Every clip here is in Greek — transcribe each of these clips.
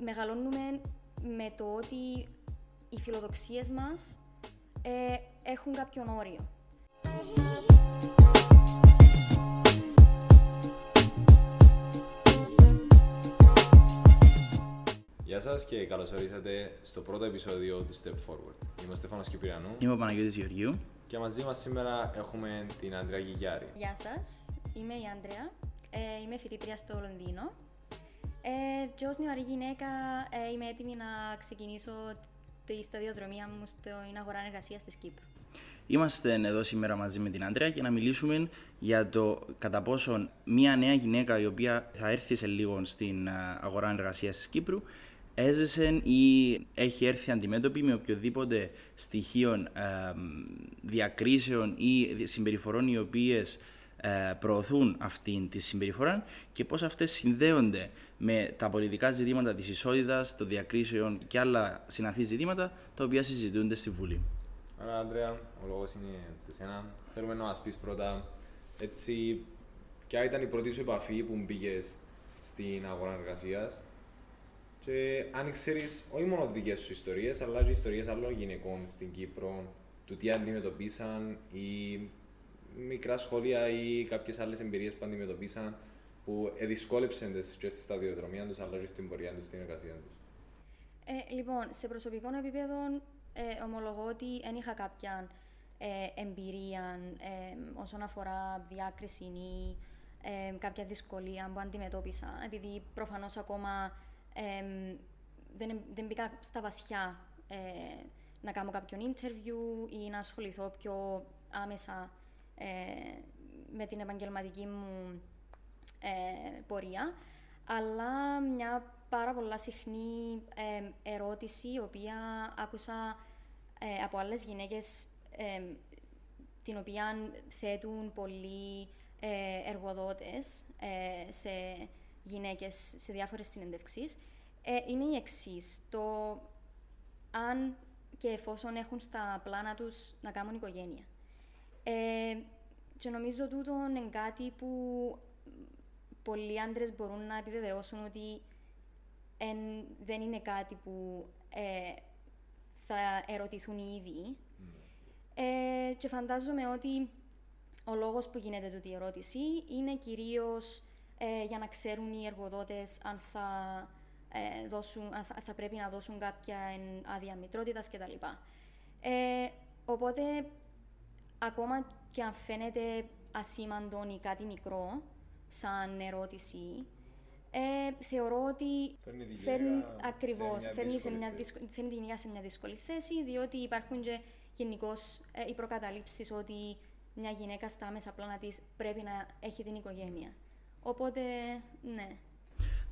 μεγαλώνουμε με το ότι οι φιλοδοξίες μας ε, έχουν κάποιον όριο. Γεια σας και καλώς ορίσατε στο πρώτο επεισόδιο του Step Forward. Είμαι ο Στέφανος Κυπριανού Είμαι ο Παναγιώτης Γεωργίου. και μαζί μας σήμερα έχουμε την Αντρέα Γιγιάρη. Γεια σας, είμαι η Άντρεα, ε, είμαι φοιτήτρια στο Λονδίνο ε, και ως νεαρή γυναίκα ε, είμαι έτοιμη να ξεκινήσω τη σταδιοδρομία μου στην αγορά εργασίας της Κύπρου. Είμαστε εδώ σήμερα μαζί με την Άντρεα για να μιλήσουμε για το κατά πόσον μια νέα γυναίκα η οποία θα έρθει σε λίγο στην α, αγορά εργασίας της Κύπρου έζησε ή έχει έρθει αντιμέτωπη με οποιοδήποτε στοιχείο ε, διακρίσεων ή συμπεριφορών οι οποίες ε, προωθούν αυτή τη συμπεριφορά και πώς αυτές συνδέονται με τα πολιτικά ζητήματα της ισότητας, των διακρίσεων και άλλα συναφή ζητήματα τα οποία συζητούνται στη Βουλή. Άρα, Αντρέα, ο λόγος είναι σε σένα. Θέλουμε να μας πεις πρώτα, έτσι, ποια ήταν η πρώτη σου επαφή που μπήκες στην αγορά εργασίας και αν ξέρεις όχι μόνο δικές σου ιστορίες, αλλά και ιστορίες άλλων γυναικών στην Κύπρο, του τι αντιμετωπίσαν ή μικρά σχόλια ή κάποιες άλλες εμπειρίες που αντιμετωπίσαν που εδυσκόλεψαν τις και στη σταδιοδρομίας τους αλλά και στην πορεία τους, στην εργασία τους. Ε, λοιπόν, σε προσωπικό επίπεδο ε, ομολογώ ότι δεν είχα κάποια ε, εμπειρία ε, όσον αφορά διάκριση ή ε, κάποια δυσκολία που αντιμετώπισα, επειδή προφανώς ακόμα ε, δεν, δεν μπήκα στα βαθιά ε, να κάνω κάποιον interview ή να ασχοληθώ πιο άμεσα ε, με την επαγγελματική μου ε, πορεία, αλλά μια πάρα πολλά συχνή ε, ερώτηση, η οποία άκουσα ε, από άλλες γυναίκες, ε, την οποία θέτουν πολλοί ε, εργοδότες ε, σε γυναίκες σε διάφορες συνεντευξείς, ε, είναι η εξής. Το αν και εφόσον έχουν στα πλάνα τους να κάνουν οικογένεια. Ε, και νομίζω τούτο είναι κάτι που πολλοί άντρες μπορούν να επιβεβαιώσουν ότι εν, δεν είναι κάτι που ε, θα ερωτηθούν οι ίδιοι. Ε, και φαντάζομαι ότι ο λόγος που γίνεται τούτη η ερώτηση είναι κυρίως ε, για να ξέρουν οι εργοδότες αν θα, ε, δώσουν, αν θα, θα πρέπει να δώσουν κάποια εν- άδεια μητρότητας κτλ. Ε, οπότε, ακόμα και αν φαίνεται ασήμαντον ή κάτι μικρό, σαν ερώτηση, ε, θεωρώ ότι Φέρνει τη φέρνει, γυναίκα σε ακριβώς, μια φέρνει, σε δύσκολη μια θέση. δύσκολη, φέρνει την γυναίκα σε μια δύσκολη θέση, διότι υπάρχουν και γενικώς ε, οι προκαταλήψεις ότι μια γυναίκα στα άμεσα πλάνα της πρέπει να έχει την οικογένεια. Οπότε, ναι.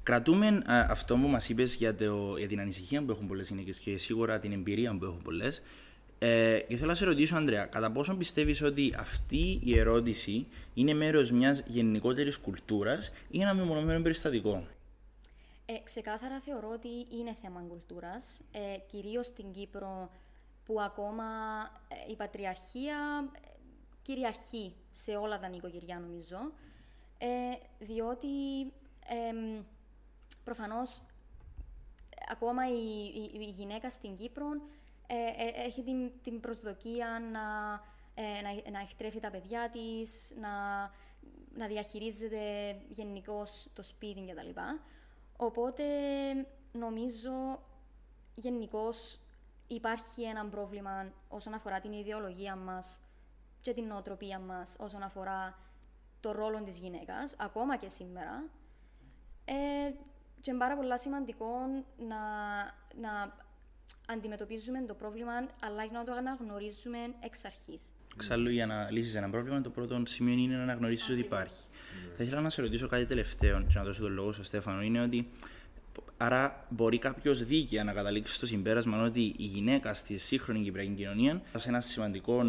Κρατούμε α, αυτό που μας είπες για, το- για την ανησυχία που έχουν πολλές γυναίκες και σίγουρα την εμπειρία που έχουν πολλές. Ε, και θέλω να σε ρωτήσω, Ανδρέα, κατά πόσο πιστεύεις ότι αυτή η ερώτηση είναι μέρος μιας γενικότερης κουλτούρας ή ένα μεμονωμένο περιστατικό; Ε, ξεκάθαρα θεωρώ ότι είναι θέμα κουλτούρας, ε, κυρίως στην Κύπρο που ακόμα ε, η πατριαρχία ε, κυριαρχεί σε όλα τα νοικοκυριά νομίζω, ε, διότι εμ, προφανώς ακόμα η, η- η γυναίκα στην Κύπρο ε, ε, έχει την, την προσδοκία να, ε, να, να εκτρέφει τα παιδιά της, να, να διαχειρίζεται γενικώς το σπίτι κτλ. Οπότε νομίζω γενικώς υπάρχει ένα πρόβλημα όσον αφορά την ιδεολογία μας και την νοοτροπία μας όσον αφορά το ρόλο της γυναίκας, ακόμα και σήμερα. Ε, και είναι πάρα πολύ σημαντικό να, να αντιμετωπίζουμε το πρόβλημα, αλλά και να το αναγνωρίζουμε εξ αρχής. Εξάλλου, για να λύσεις ένα πρόβλημα, το πρώτο σημείο είναι να αναγνωρίσεις ότι υπάρχει. Θα ήθελα να σε ρωτήσω κάτι τελευταίο και να δώσω τον λόγο στον Στέφανο. Είναι ότι άρα μπορεί κάποιος δίκαια να καταλήξει στο συμπέρασμα ότι η γυναίκα στη σύγχρονη κυπριακή κοινωνία, σε ένα σημαντικό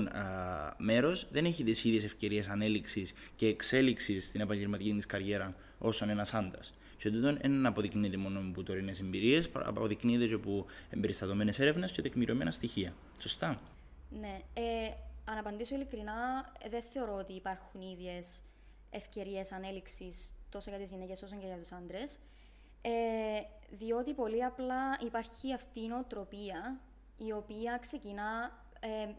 μέρος, δεν έχει τις ίδιες ευκαιρίες ανέλυξης και εξέλιξης στην επαγγελματική της καριέρα όσο ένας άντρας. Και τούτο δεν αποδεικνύεται μόνο από τωρινές εμπειρίες, αποδεικνύεται και από εμπεριστατωμένες έρευνες και τεκμηριωμένα στοιχεία. Σωστά. Ναι. Ε, αν απαντήσω ειλικρινά, ε, δεν θεωρώ ότι υπάρχουν ίδιες ευκαιρίες ανέλυξης τόσο για τις γυναίκες όσο και για τους άντρες. Ε, διότι πολύ απλά υπάρχει αυτή η νοοτροπία η οποία ξεκινά, ε,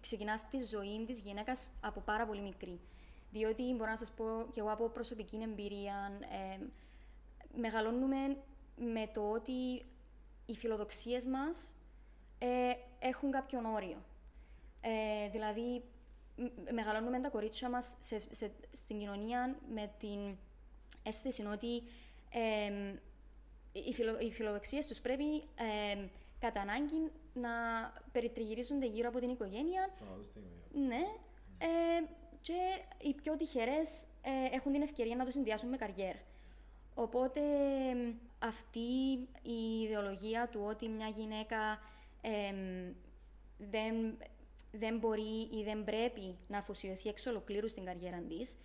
ξεκινά στη ζωή της γυναίκας από πάρα πολύ μικρή. Διότι μπορώ να σας πω και εγώ από προσωπική εμπειρία, ε, μεγαλώνουμε με το ότι οι φιλοδοξίες μας ε, έχουν κάποιον όριο. Ε, δηλαδή, μεγαλώνουμε τα κορίτσια μας σε, σε, στην κοινωνία με την αίσθηση ότι ε, οι, φιλο, οι φιλοδοξίες τους πρέπει ε, κατά ανάγκη να περιτριγυρίζονται γύρω από την οικογένεια. Ναι. Ε, και οι πιο τυχερές ε, έχουν την ευκαιρία να το συνδυάσουν με καριέρα. Οπότε αυτή η ιδεολογία του ότι μια γυναίκα δεν, δεν μπορεί ή δεν πρέπει να αφοσιωθεί εξ ολοκλήρου στην καριέρα της,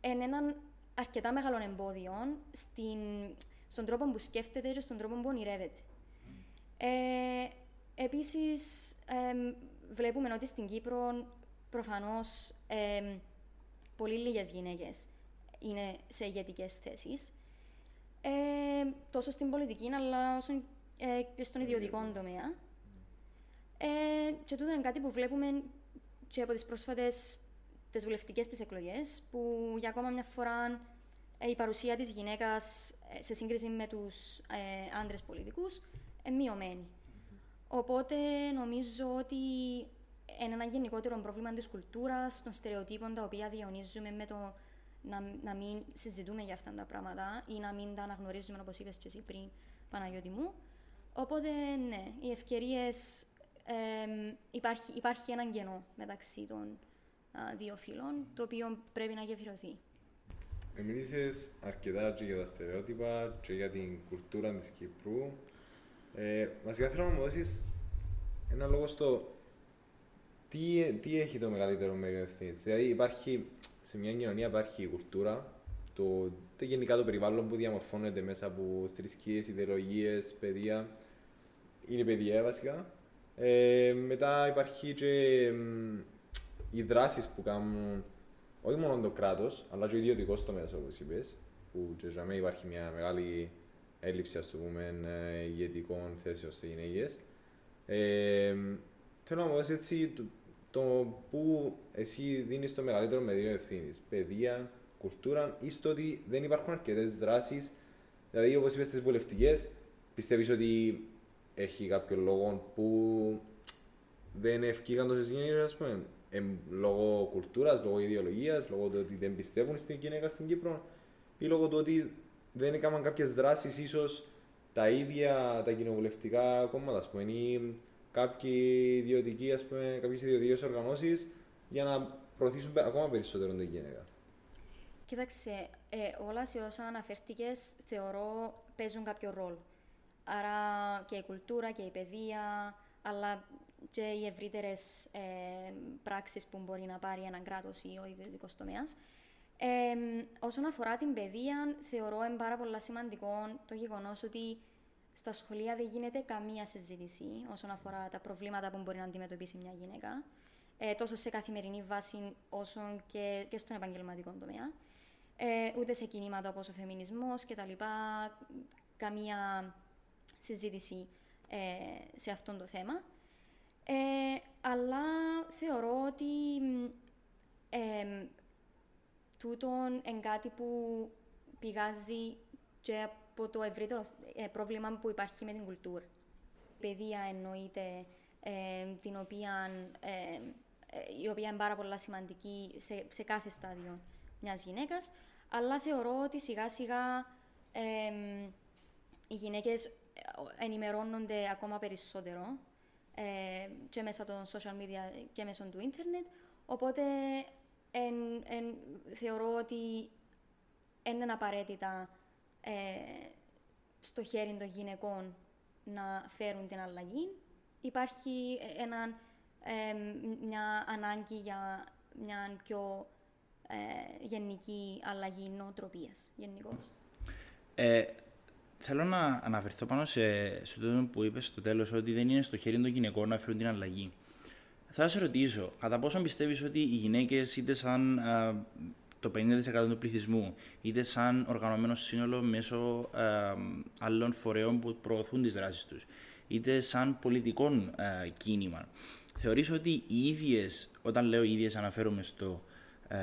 είναι έναν αρκετά μεγάλο εμπόδιο στην, στον τρόπο που σκέφτεται και στον τρόπο που ονειρεύεται. Ε, επίσης, βλέπουμε ότι στην Κύπρο προφανώς πολύ λίγες γυναίκες είναι σε ηγετικές θέσεις. Ε, τόσο στην πολιτική, αλλά όσο ε, και στον ιδιωτικό τομέα. Ε, και τούτο είναι κάτι που βλέπουμε και από τις πρόσφατες τις βουλευτικές της εκλογές, που για ακόμα μια φορά ε, η παρουσία της γυναίκας ε, σε σύγκριση με τους ε, άντρες πολιτικούς είναι μειωμένη. Οπότε νομίζω ότι είναι ένα γενικότερο πρόβλημα της κουλτούρας, των στερεοτύπων τα οποία διονύζουμε με το να, να μην συζητούμε για αυτά τα πράγματα ή να μην τα αναγνωρίζουμε όπως είπες και εσύ πριν Παναγιώτη μου. Οπότε ναι, οι ευκαιρίες ε, υπάρχει, υπάρχει ένα κενό μεταξύ των δύο φύλων το οποίο πρέπει να γεφυρωθεί. Μίλησες αρκετά και για τα στερεότυπα και για την κουλτούρα της Κύπρου. Ε, βασικά θέλω να μου δώσεις ένα λόγο στο τι, τι έχει το μεγαλύτερο μέγεθος ευθύνη. Δηλαδή υπάρχει, σε μια κοινωνία υπάρχει η κουλτούρα, το, το γενικά το περιβάλλον που διαμορφώνεται μέσα από θρησκείες, ιδεολογίες, παιδεία. Είναι παιδεία βασικά. Ε, μετά υπάρχει και οι δράσεις που κάνουν όχι μόνο το κράτος, αλλά και ο ιδιωτικός τομέας, όπως είπες, που και για μένα υπάρχει μια μεγάλη έλλειψη ας το πούμε, ε, ηγετικών θέσεων σε γυναίκες. Ε, θέλω να μου δώσεις έτσι το, το που εσύ δίνεις το μεγαλύτερο μερίδιο ευθύνης. Παιδεία, κουλτούρα ή στο ότι δεν υπάρχουν αρκετές δράσεις. Δηλαδή, όπως είπες στι βουλευτικές, πιστεύεις ότι έχει κάποιο λόγο που δεν ευκήγαν τόσες γυναίκες, ας πούμε; Ε, λόγω κουλτούρας, λόγω ιδεολογίας, λόγω του ότι δεν πιστεύουν στην γυναίκα στην Κύπρο ή λόγω του ότι δεν έκαναν κάποιες δράσεις, ίσως τα ίδια τα κοινοβουλευτικά κόμματα, πούμε, ή κάποιοι ιδιωτικοί, ας πούμε, κάποιες ιδιωτικές οργανώσεις για να προωθήσουν ακόμα περισσότερο την γυναίκα. Κοίταξε, ε, όλα σε όσα αναφέρθηκες θεωρώ παίζουν κάποιο ρόλο. Άρα και η κουλτούρα και η παιδεία, αλλά και οι ευρύτερες ε, πράξεις που μπορεί να πάρει ένα κράτος ή ο ιδιωτικός τομέας. Ε, όσον αφορά την παιδεία, θεωρώ είναι πάρα πολύ σημαντικό το γεγονός ότι στα σχολεία δεν γίνεται καμία συζήτηση όσον αφορά τα προβλήματα που μπορεί να αντιμετωπίσει μια γυναίκα, ε, τόσο σε καθημερινή βάση όσο και, και στον επαγγελματικό τομέα. Ε, ούτε σε κινήματα όπως ο φεμινισμός και τα λοιπά, καμία συζήτηση ε, σε αυτό το θέμα. Ε, αλλά θεωρώ ότι ε, τούτον είναι κάτι που πηγάζει και από το ευρύτερο ε, πρόβλημα που υπάρχει με την κουλτούρα. Η παιδεία εννοείται, ε, την οποία, ε, η οποία είναι πάρα πολύ σημαντική σε, σε κάθε στάδιο μιας γυναίκας, αλλά θεωρώ ότι σιγά σιγά οι γυναίκες ενημερώνονται ακόμα περισσότερο ε, και μέσα των social media και μέσω του ίντερνετ. Οπότε εν, εν, θεωρώ ότι είναι απαραίτητα ε, στο χέρι των γυναικών να φέρουν την αλλαγή. Υπάρχει ένα, ε, μια ανάγκη για μια πιο ε, γενική αλλαγή νοοτροπίας γενικώς. Ε, Θέλω να αναφερθώ πάνω σε, σε αυτό που είπες στο τέλος, ότι δεν είναι στο χέρι των γυναικών να φέρουν την αλλαγή. Θα σε ρωτήσω, κατά πόσο πιστεύεις ότι οι γυναίκες, είτε σαν α, το 50% του πληθυσμού, είτε σαν οργανωμένο σύνολο μέσω ε, άλλων φορέων που προωθούν τις δράσεις τους, είτε σαν πολιτικό ε, κίνημα. Θεωρείς ότι οι ίδιες, όταν λέω οι ίδιες αναφέρομαι στο, ε,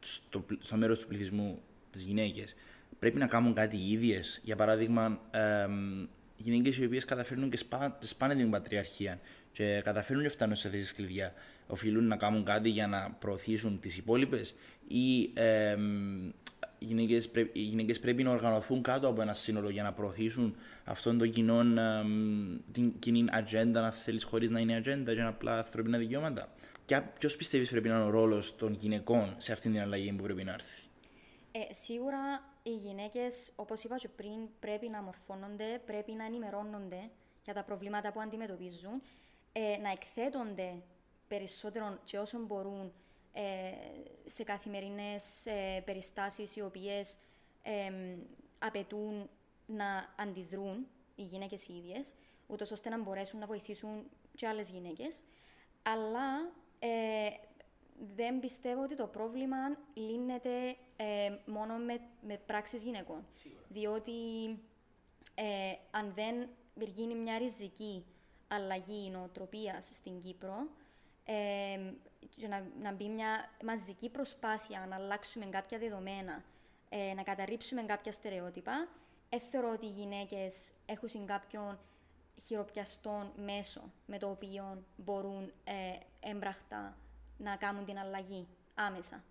στο, στο μέρος του πληθυσμού, τις γυναίκες, πρέπει να κάνουν κάτι οι ίδιες; Για παράδειγμα, ε, γυναίκες οι οποίες καταφέρνουν και σπά, σπάνε την πατριαρχία και καταφέρνουν και φτάνουν σε θέσεις κλειδιά, οφείλουν να κάνουν κάτι για να προωθήσουν τις υπόλοιπες, ή ε, οι γυναίκες πρέπει, πρέπει να οργανωθούν κάτω από ένα σύνολο για να προωθήσουν αυτόν τον κοινό, ε, την κοινή ατζέντα, αν θέλεις, χωρίς να είναι ατζέντα, για απλά ανθρώπινα δικαιώματα. Και ποιος πιστεύεις πρέπει να είναι ο ρόλος των γυναικών σε αυτή την αλλαγή που πρέπει να έρθει; Ε, σίγουρα οι γυναίκες, όπως είπα και πριν, πρέπει να μορφώνονται, πρέπει να ενημερώνονται για τα προβλήματα που αντιμετωπίζουν, ε, να εκθέτονται περισσότερο και όσο μπορούν ε, σε καθημερινές ε, περιστάσεις οι οποίες απαιτούν να αντιδρούν οι γυναίκες οι ίδιες, ούτως ώστε να μπορέσουν να βοηθήσουν και άλλες γυναίκες. Αλλά ε, δεν πιστεύω ότι το πρόβλημα λύνεται ε, μόνο με, με πράξεις γυναικών. Διότι ε, αν δεν γίνει μια ριζική αλλαγή νοοτροπίας στην Κύπρο, ε, να, να μπει μια μαζική προσπάθεια να αλλάξουμε κάποια δεδομένα, ε, να καταρρύψουμε κάποια στερεότυπα, ε, θεωρώ ότι οι γυναίκες έχουν κάποιον χειροπιαστό μέσο με το οποίο μπορούν ε, έμπραχτα να κάνουν την αλλαγή άμεσα.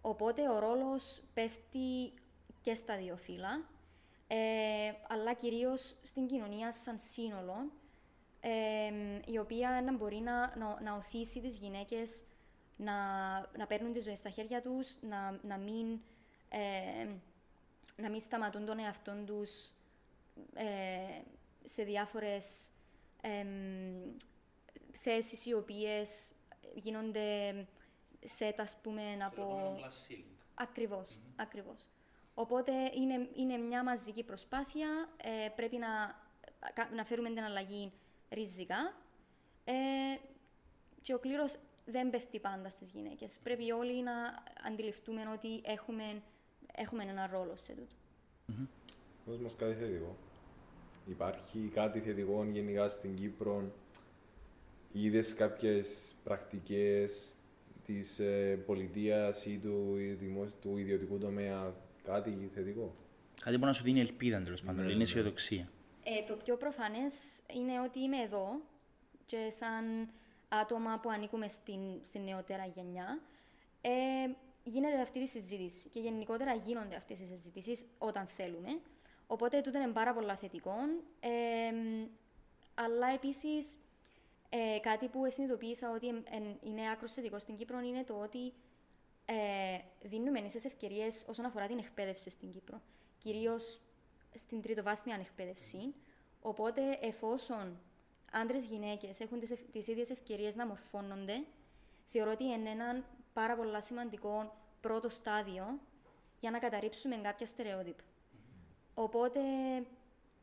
Οπότε ο ρόλος πέφτει και στα δύο φύλλα, ε, αλλά κυρίως στην κοινωνία σαν σύνολο, ε, η οποία να μπορεί να, να, να οθήσει τις γυναίκες να, να παίρνουν τη ζωή στα χέρια τους, να, να, μην, ε, να μην σταματούν τον εαυτό τους ε, σε διάφορες ε, θέσεις οι οποίες γίνονται σετ, ας πούμε, από... Ακριβώς, ακριβώς. Οπότε είναι, είναι μια μαζική προσπάθεια, ε, πρέπει να, να φέρουμε την αλλαγή ριζικά ε, και ο κλήρος δεν πέφτει πάντα στις γυναίκες. Πρέπει όλοι να αντιληφθούμε ότι έχουμε, έχουμε ένα ρόλο σε τούτο. Mm-hmm. Δώσ' μας κάτι θετικό; Υπάρχει κάτι θετικό γενικά στην Κύπρο; Είδες κάποιες πρακτικές της ε, πολιτείας ή του, του ιδιωτικού τομέα κάτι θετικό; Κάτι που να σου δίνει ελπίδα τέλος πάντων, ναι, είναι ναι. αισιοδοξία. Ε, το πιο προφανές είναι ότι είμαι εδώ και σαν άτομα που ανήκουμε στην, στην νεότερα γενιά, ε, γίνεται αυτή τη συζήτηση και γενικότερα γίνονται αυτές οι συζητήσεις όταν θέλουμε. Οπότε τούτο είναι πάρα πολύ θετικό. Ε, αλλά επίσης ε, κάτι που συνειδητοποίησα ότι είναι άκρος θετικό στην Κύπρο είναι το ότι ε, δίνουμε ίσε ευκαιρίες όσον αφορά την εκπαίδευση στην Κύπρο. Κυρίως στην τριτοβάθμια εκπαίδευση. Οπότε, εφόσον άντρε-γυναίκε έχουν τις ίδιες ευκαιρίες να μορφώνονται, θεωρώ ότι είναι ένα πάρα πολύ σημαντικό πρώτο στάδιο για να καταρρύψουμε κάποια στερεότυπα. Οπότε,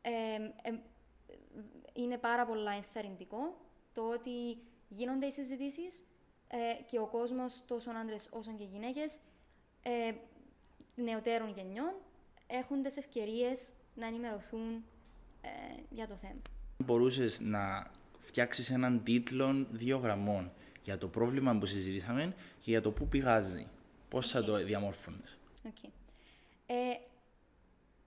ε, είναι πάρα πολύ ενθαρρυντικό το ότι γίνονται οι συζητήσεις ε, και ο κόσμος, τόσο άντρες όσο και γυναίκες, ε, νεωτέρων γενιών, έχουν τις ευκαιρίες να ενημερωθούν ε, για το θέμα. Μπορούσες να φτιάξεις έναν τίτλο δύο γραμμών για το πρόβλημα που συζητήσαμε και για το πού πηγάζει. Πώς θα το διαμόρφωνε. Okay. Ε,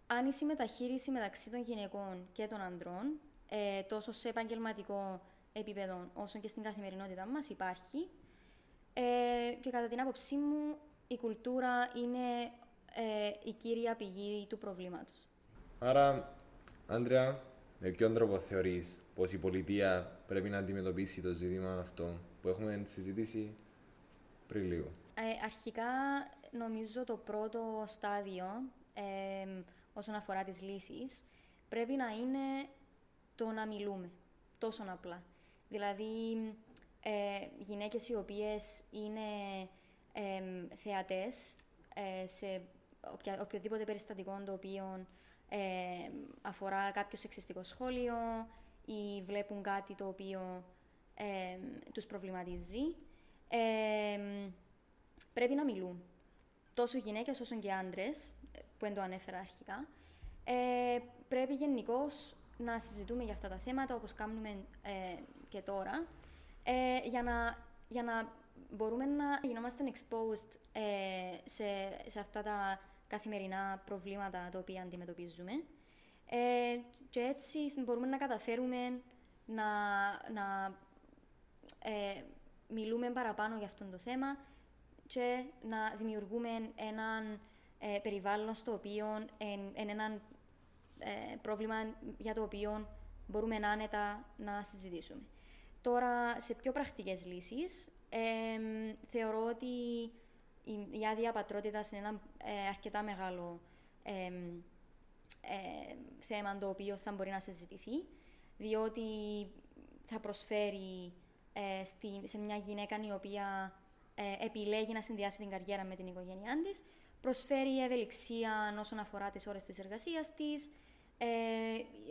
άνηση μεταχείριση μεταξύ των γυναικών και των ανδρών, ε, τόσο σε επαγγελματικό επίπεδο όσο και στην καθημερινότητά μας υπάρχει. Ε, και κατά την άποψή μου, η κουλτούρα είναι ε, η κύρια πηγή του προβλήματος. Άρα, Άντρεα, με ποιον τρόπο θεωρείς πως η πολιτεία πρέπει να αντιμετωπίσει το ζήτημα αυτό που έχουμε συζητήσει πριν λίγο; Ε, αρχικά, νομίζω το πρώτο στάδιο ε, όσον αφορά τις λύσεις πρέπει να είναι το να μιλούμε τόσο απλά. Δηλαδή, ε, γυναίκες οι οποίες είναι ε, θεατές ε, σε οποια, οποιοδήποτε περιστατικό το οποίο ε, αφορά κάποιο σεξιστικό σχόλιο ή βλέπουν κάτι το οποίο τους προβληματίζει, πρέπει να μιλούν. τόσο γυναίκες όσο και άντρες, που δεν το ανέφερα αρχικά, ε, πρέπει γενικώς να συζητούμε για αυτά τα θέματα όπως κάνουμε ε, και τώρα, ε, για, να, για να μπορούμε να γινόμαστε exposed ε, σε, σε αυτά τα καθημερινά προβλήματα τα οποία αντιμετωπίζουμε. Ε, και έτσι μπορούμε να καταφέρουμε να, να ε, μιλούμε παραπάνω για αυτό το θέμα και να δημιουργούμε έναν ε, περιβάλλον στο οποίο εν, έναν ε, πρόβλημα για το οποίο μπορούμε άνετα να συζητήσουμε. Τώρα, σε πιο πρακτικές λύσεις, θεωρώ ότι η, η άδεια πατρότητας είναι ένα ε, αρκετά μεγάλο θέμα το οποίο θα μπορεί να συζητηθεί, διότι θα προσφέρει ε, στη, σε μια γυναίκα η οποία ε, επιλέγει να συνδυάσει την καριέρα με την οικογένειά της, προσφέρει ευελιξία όσον αφορά τις ώρες της εργασίας της, ε,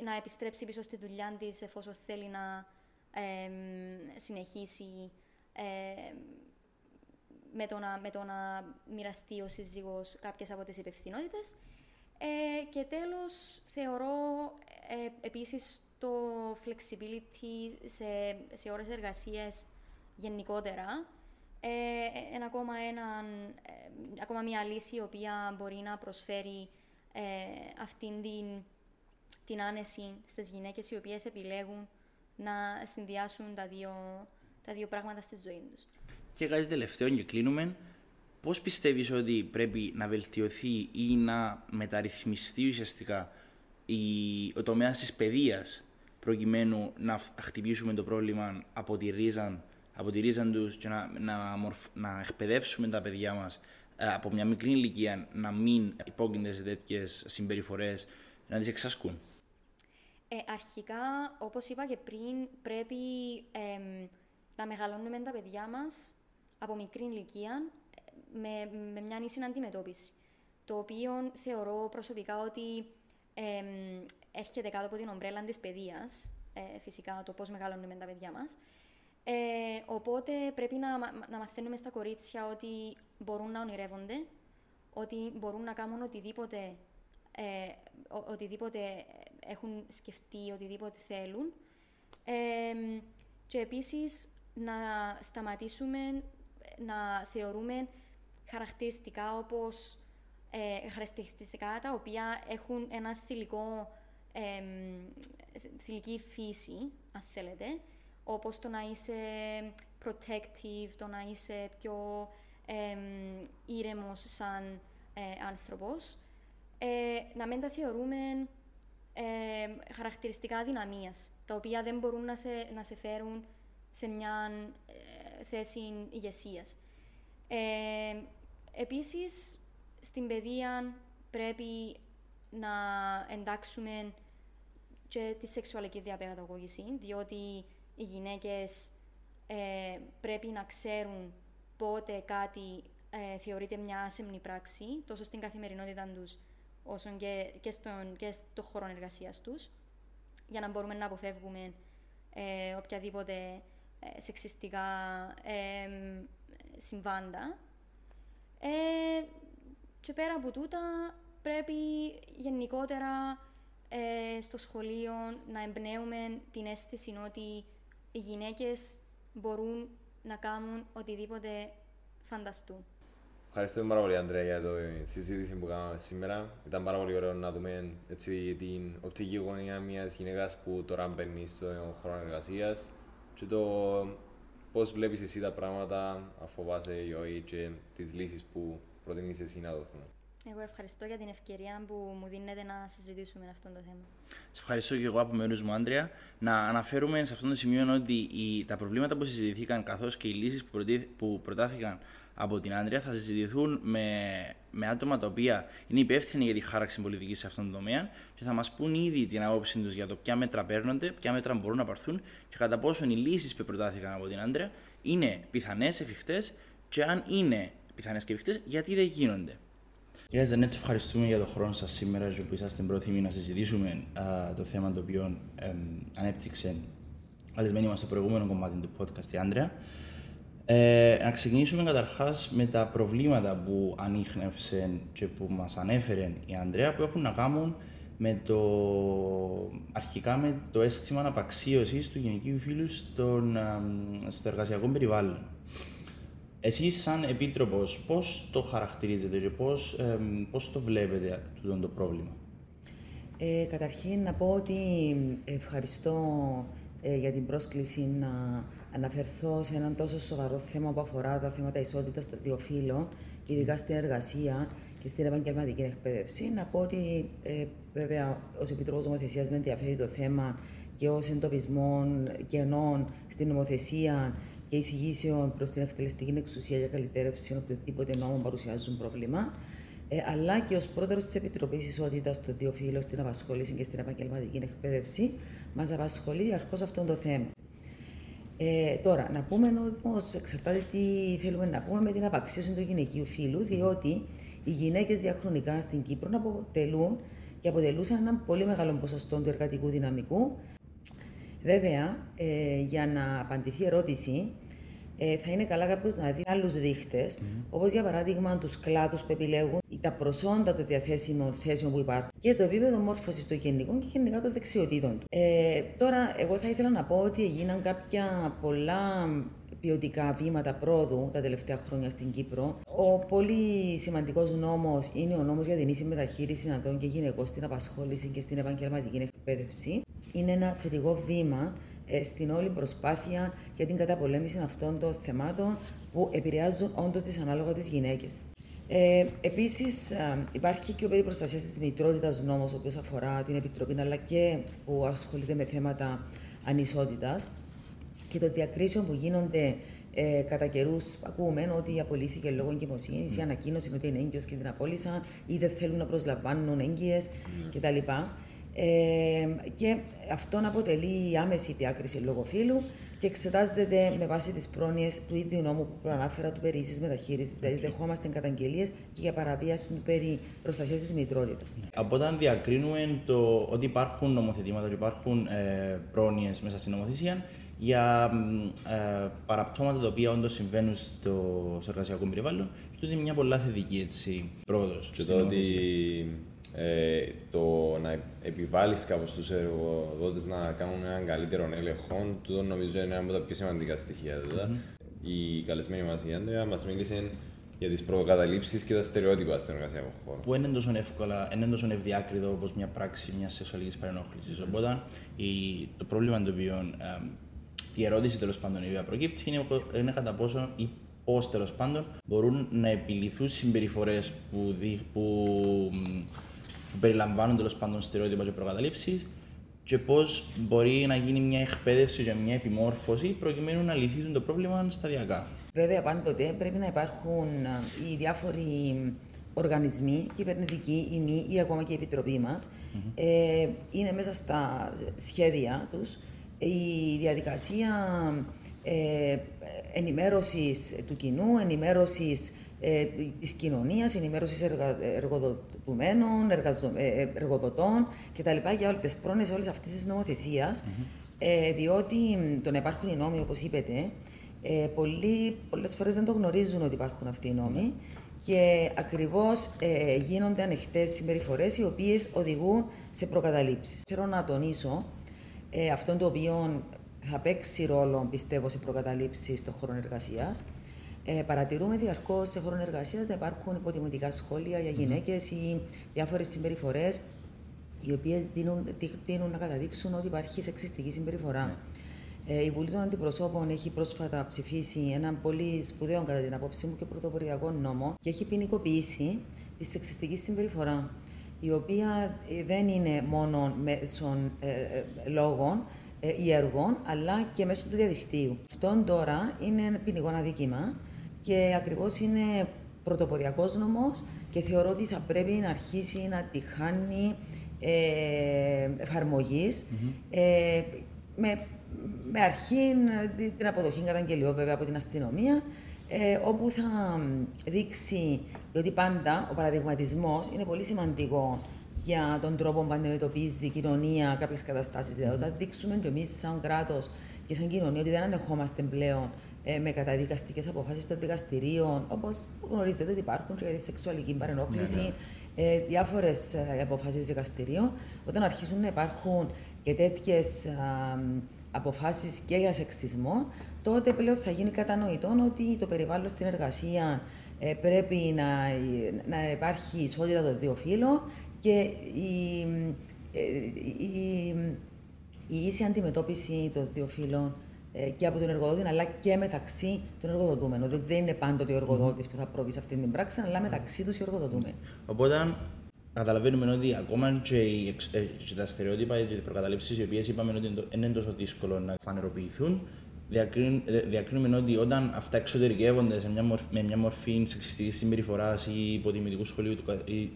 να επιστρέψει πίσω στη δουλειά της εφόσον θέλει να συνεχίσει με, το να, με το να μοιραστεί ο σύζυγος κάποιες από τις υπευθυνότητες. και τέλος, θεωρώ επίσης το flexibility σε, σε ώρες εργασίας γενικότερα ε, είναι ακόμα, έναν, ε, ακόμα μια λύση η οποία μπορεί να προσφέρει ε, αυτήν την, την άνεση στις γυναίκες οι οποίες επιλέγουν να συνδυάσουν τα δύο, τα δύο πράγματα στη ζωή τους. Και κάτι τελευταίο και κλείνουμε. Πώς πιστεύεις ότι πρέπει να βελτιωθεί ή να μεταρρυθμιστεί ουσιαστικά η, ο τομέας της παιδείας προκειμένου να χτυπήσουμε το πρόβλημα από τη ρίζα, από τη ρίζα τους και να, να, να εκπαιδεύσουμε τα παιδιά μας ε, από μια μικρή ηλικία να μην υπόκεινται σε τέτοιες συμπεριφορές, να τις εξασκούν; Ε, αρχικά, όπως είπα και πριν, πρέπει να μεγαλώνουμε τα παιδιά μας από μικρή ηλικία με, με μια ίση αντιμετώπιση. Το οποίο θεωρώ προσωπικά ότι έρχεται κάτω από την ομπρέλα της παιδείας, ε, φυσικά το πώς μεγαλώνουμε τα παιδιά μας. Ε, οπότε πρέπει να, να μαθαίνουμε στα κορίτσια ότι μπορούν να ονειρεύονται, ότι μπορούν να κάνουν οτιδήποτε, ε, οτιδήποτε έχουν σκεφτεί, οτιδήποτε θέλουν. Ε, και επίσης να σταματήσουμε να θεωρούμε χαρακτηριστικά όπως ε, χαρακτηριστικά τα οποία έχουν ένα θηλυκό, ε, θηλυκή φύση, αν θέλετε, όπως το να είσαι protective, το να είσαι πιο ε, ήρεμος σαν ε, άνθρωπος, ε, να μην τα θεωρούμε ε, χαρακτηριστικά δυναμίας, τα οποία δεν μπορούν να σε, να σε φέρουν σε μια θέση ηγεσίας. επίσης, στην παιδεία πρέπει να εντάξουμε και τη σεξουαλική διαπαιδαγώγηση, διότι οι γυναίκες ε, πρέπει να ξέρουν πότε κάτι ε, θεωρείται μια άσεμνη πράξη, τόσο στην καθημερινότητα τους, όσο και, και, στον, και στο χώρο εργασίας τους, για να μπορούμε να αποφεύγουμε ε, οποιαδήποτε ε, σεξιστικά συμβάντα. Και πέρα από τούτα, πρέπει γενικότερα ε, στο σχολείο να εμπνέουμε την αίσθηση ότι οι γυναίκες μπορούν να κάνουν οτιδήποτε φανταστούν. Ευχαριστούμε πάρα πολύ, Αντρέα, για τη συζήτηση που κάναμε σήμερα. Ήταν πάρα πολύ ωραίο να δούμε έτσι, την οπτική γωνία μιας γυναίκας που τώρα μπαίνει στον χρόνο εργασίας και το πώς βλέπεις εσύ τα πράγματα, αφού βάζει η ζωή και τις λύσεις που προτείνεις εσύ να δοθούν. Εγώ ευχαριστώ για την ευκαιρία που μου δίνετε να συζητήσουμε αυτό το θέμα. Σε ευχαριστώ και εγώ από μέρους μου, Άντρια. Να αναφέρουμε σε αυτό το σημείο ότι οι, τα προβλήματα που συζητηθήκαν καθώς και οι λύσεις που, που προτάθηκαν από την Άντρια θα συζητηθούν με, με άτομα τα οποία είναι υπεύθυνοι για τη χάραξη πολιτικής σε αυτόν τον τομέα και θα μας πούν ήδη την άποψή τους για το ποια μέτρα παίρνονται, ποια μέτρα μπορούν να πάρθουν και κατά πόσο οι λύσεις που προτάθηκαν από την Άντρια είναι πιθανές, εφικτές και αν είναι πιθανές και εφικτές, γιατί δεν γίνονται. Κύριε Ζανέτ, ευχαριστούμε για τον χρόνο σας σήμερα και που είσαστε πρόθυμοι να συζητήσουμε α, το θέμα το οποίο ε, ανέπτυξε καλεσμένη μας στο προηγούμενο κομμάτι του podcast η Άντρεα. Ε, να ξεκινήσουμε καταρχάς με τα προβλήματα που ανείχνευσε και που μας ανέφερε η Ανδρέα που έχουν να κάνουν με το, αρχικά με το αίσθημα απαξίωση του γενικού φίλου στον, στο εργασιακό περιβάλλον. Εσείς σαν Επίτροπος, πώς το χαρακτηρίζετε και πώς, πώς το βλέπετε αυτό το πρόβλημα; Ε, καταρχήν να πω ότι ευχαριστώ ε, για την πρόσκληση να αναφερθώ σε έναν τόσο σοβαρό θέμα που αφορά τα θέματα ισότητας των δύο φύλων, ειδικά στην εργασία και στην επαγγελματική εκπαίδευση. Να πω ότι ε, βέβαια ως Επιτρόπο Νομοθεσίας με ενδιαφέρει το θέμα και ως εντοπισμό κενών στην νομοθεσία και εισηγήσεων προς την εκτελεστική εξουσία για καλυτέρευση οποιοδήποτε νόμο παρουσιάζουν πρόβλημα. Ε, αλλά και ως πρόεδρος της Επιτροπής Ισότητας των δύο φύλων στην απασχόληση και στην επαγγελματική εκπαίδευση, μας απασχολεί διαρκώς αυτό το θέμα. Ε, τώρα, να πούμε όμως, εξαρτάται τι θέλουμε να πούμε με την απαξίωση του γυναικείου φύλου, διότι οι γυναίκες διαχρονικά στην Κύπρο αποτελούν και αποτελούσαν ένα πολύ μεγάλο ποσοστό του εργατικού δυναμικού. Βέβαια, ε, για να απαντηθεί η ερώτηση, ε, θα είναι καλά κάποιος να δει άλλους δείχτες, mm. όπως για παράδειγμα τους κλάδους που επιλέγουν, τα προσόντα των διαθέσιμων θέσεων που υπάρχουν και το επίπεδο μόρφωσης των γενικών και γενικά των δεξιοτήτων του. Ε, τώρα, εγώ θα ήθελα να πω ότι έγιναν κάποια πολλά ποιοτικά βήματα πρόοδου τα τελευταία χρόνια στην Κύπρο. Ο πολύ σημαντικός νόμος είναι ο νόμος για την ίση μεταχείριση ανδρών και γυναικών στην απασχόληση και στην επαγγελματική εκπαίδευση. Είναι ένα θετικό βήμα ε, στην όλη προσπάθεια για την καταπολέμηση αυτών των θεμάτων που επηρεάζουν όντως ανάλογα τις γυναίκες. Ε, Επίσης, υπάρχει και ο περί προστασίας της μητρότητας νόμος, ο οποίος αφορά την Επιτροπή, αλλά και που ασχολείται με θέματα ανισότητας και των διακρίσεων που γίνονται ε, κατά καιρούς. Ακούμε ότι απολύθηκε λόγω εγκυμοσύνης mm. ή ανακοίνωση ότι είναι έγκυος και την απόλυσαν ή δεν θέλουν να προσλαμβάνουν έγκυες mm. κτλ. Ε, και αυτό αποτελεί άμεση διάκριση λόγω φύλου και εξετάζεται με βάση τις πρόνοιες του ίδιου νόμου που προανάφερα του περί ίσης μεταχείρισης. Δηλαδή, δεχόμαστε καταγγελίες και για παραβίαση του περί προστασίας της μητρότητας. Από όταν διακρίνουμε το ότι υπάρχουν νομοθετήματα και υπάρχουν ε, πρόνοιες μέσα στην νομοθεσία για ε, παραπτώματα τα οποία όντως συμβαίνουν στο, εργασιακό περιβάλλον, αυτό είναι μια πολλά θετική πρόοδος. Και το ότι ε, το να επιβάλλεις κάπως τους εργοδότες να κάνουν έναν καλύτερο έλεγχο, τούτο νομίζω είναι ένα από τα πιο σημαντικά στοιχεία. Mm-hmm. Η καλεσμένη μας η Άντρια μας μίλησε για τις προκαταλήψεις και τα στερεότυπα στον εργασιακό χώρο. Που είναι τόσο εύκολα, είναι τόσο ευδιάκριτο όπως μια πράξη μιας σεξουαλικής παρενόχλησης. Οπότε η, το πρόβλημα το οποίο. Ε, η ερώτηση τέλος πάντων η οποία προκύπτει είναι, είναι κατά πόσο ή πώς τέλος πάντων μπορούν να επιληθούν συμπεριφορές που, που που περιλαμβάνουν τέλος πάντων στερεότυπα και προκαταλήψεις και πώς μπορεί να γίνει μια εκπαίδευση και μια επιμόρφωση προκειμένου να λυθεί το πρόβλημα σταδιακά. Βέβαια, πάντοτε πρέπει να υπάρχουν οι διάφοροι οργανισμοί, κυβερνητικοί ή μη, ή ακόμα και η Επιτροπή μας. Mm-hmm. Ε, είναι μέσα στα σχέδια τους. Η διαδικασία ε, ενημέρωσης του κοινού, ενημέρωσης ε, της κοινωνίας, ενημέρωσης εργοδοτουμένων, εργαζο, ε, ε, εργοδοτών κτλ. για όλες τις πρόνοιες όλης αυτής της νομοθεσίας. Mm-hmm. Ε, διότι το να υπάρχουν οι νόμοι, όπως είπετε, ε, πολλές φορές δεν το γνωρίζουν ότι υπάρχουν αυτοί οι νόμοι και ακριβώς ε, γίνονται ανοιχτές συμπεριφορές οι οποίες οδηγούν σε προκαταλήψεις. Θέλω να τονίσω ε, αυτό το οποίο θα παίξει ρόλο, πιστεύω, σε προκαταλήψεις στον χώρο εργασίας ε, παρατηρούμε διαρκώς σε χρόνο εργασίας να υπάρχουν υποτιμητικά σχόλια για γυναίκες mm-hmm. ή διάφορες συμπεριφορές οι οποίες τείνουν να καταδείξουν ότι υπάρχει σεξιστική συμπεριφορά. Yeah. Ναι. Ε, η Βουλή των Αντιπροσώπων έχει πρόσφατα ψηφίσει έναν πολύ σπουδαίο, κατά την απόψη μου, και πρωτοποριακό νόμο και έχει ποινικοποιήσει τη σεξιστική συμπεριφορά, η οποία ε, δεν είναι μόνο μέσω ε, ε, λόγων ε, ή έργων, αλλά και μέσω του διαδικτύου. Αυτό τώρα είναι ένα ποινικό αδίκημα και ακριβώς είναι πρωτοποριακός νόμος και θεωρώ ότι θα πρέπει να αρχίσει να τη χάνει ε, εφαρμογης ε, με, με αρχή την αποδοχή καταγγελιών βέβαια από την αστυνομία ε, όπου θα δείξει, ότι πάντα ο παραδειγματισμός είναι πολύ σημαντικό για τον τρόπο που αντιμετωπίζει η κοινωνία κάποιες καταστάσεις. Δηλαδή, όταν δείξουμε και εμείς, σαν κράτος και σαν κοινωνία, ότι δεν ανεχόμαστε πλέον ε, με καταδικαστικές αποφάσεις των δικαστηρίων, όπως γνωρίζετε ότι υπάρχουν και για τη σεξουαλική παρενόχληση, ναι, ναι. Ε, διάφορες ε, αποφάσεις δικαστηρίων, όταν αρχίσουν να υπάρχουν και τέτοιες αποφάσεις και για σεξισμό, τότε πλέον θα γίνει κατανοητό ότι το περιβάλλον στην εργασία ε, πρέπει να, να υπάρχει ισότητα των δύο φύλων και η, η, η ίση αντιμετώπιση των δύο φύλων ε, και από τον εργοδότη, αλλά και μεταξύ των εργοδοτούμενων. Δηλαδή δεν είναι πάντοτε ο εργοδότης που θα προβεί σε αυτή την πράξη, αλλά μεταξύ τους οι εργοδοτούμενοι. Οπότε καταλαβαίνουμε ότι ακόμα και, οι, ε, και τα στερεότυπα και οι προκαταλήψεις, οι οποίες είπαμε ότι δεν είναι τόσο δύσκολο να φανεροποιηθούν, διακρίνουμε ότι όταν αυτά εξωτερικεύονται σε μια μορφή, με μια μορφή σεξιστική συμπεριφοράς ή υποτιμητικού σχολείου ή,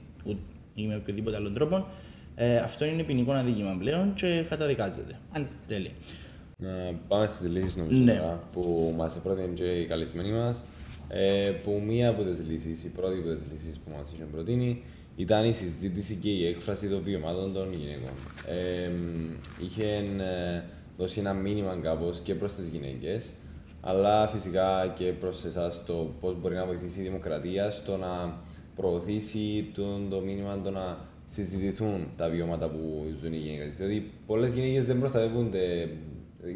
ή με οποιοδήποτε άλλον τρόπο, ε, αυτό είναι ποινικό αδίκημα πλέον και καταδικάζεται. Μάλιστα. Τέλεια. Να πάμε στις λύσεις νομίζω ναι. που μας πρότεινε και οι καλεσμένοι μας. Ε, που μία από τις λύσεις, η πρώτη από τις λύσεις που μας είχε προτείνει, ήταν η συζήτηση και η έκφραση των βιωμάτων των γυναικών. Ε, είχε ε, δώσει ένα μήνυμα κάπως και προς τις γυναίκες, αλλά φυσικά και προς εσάς το πώς μπορεί να βοηθήσει η δημοκρατία στο να προωθήσει το, το μήνυμα το να συζητηθούν τα βιώματα που ζουν οι γυναίκες. Δηλαδή, πολλές γυναίκες δεν προστατεύονται,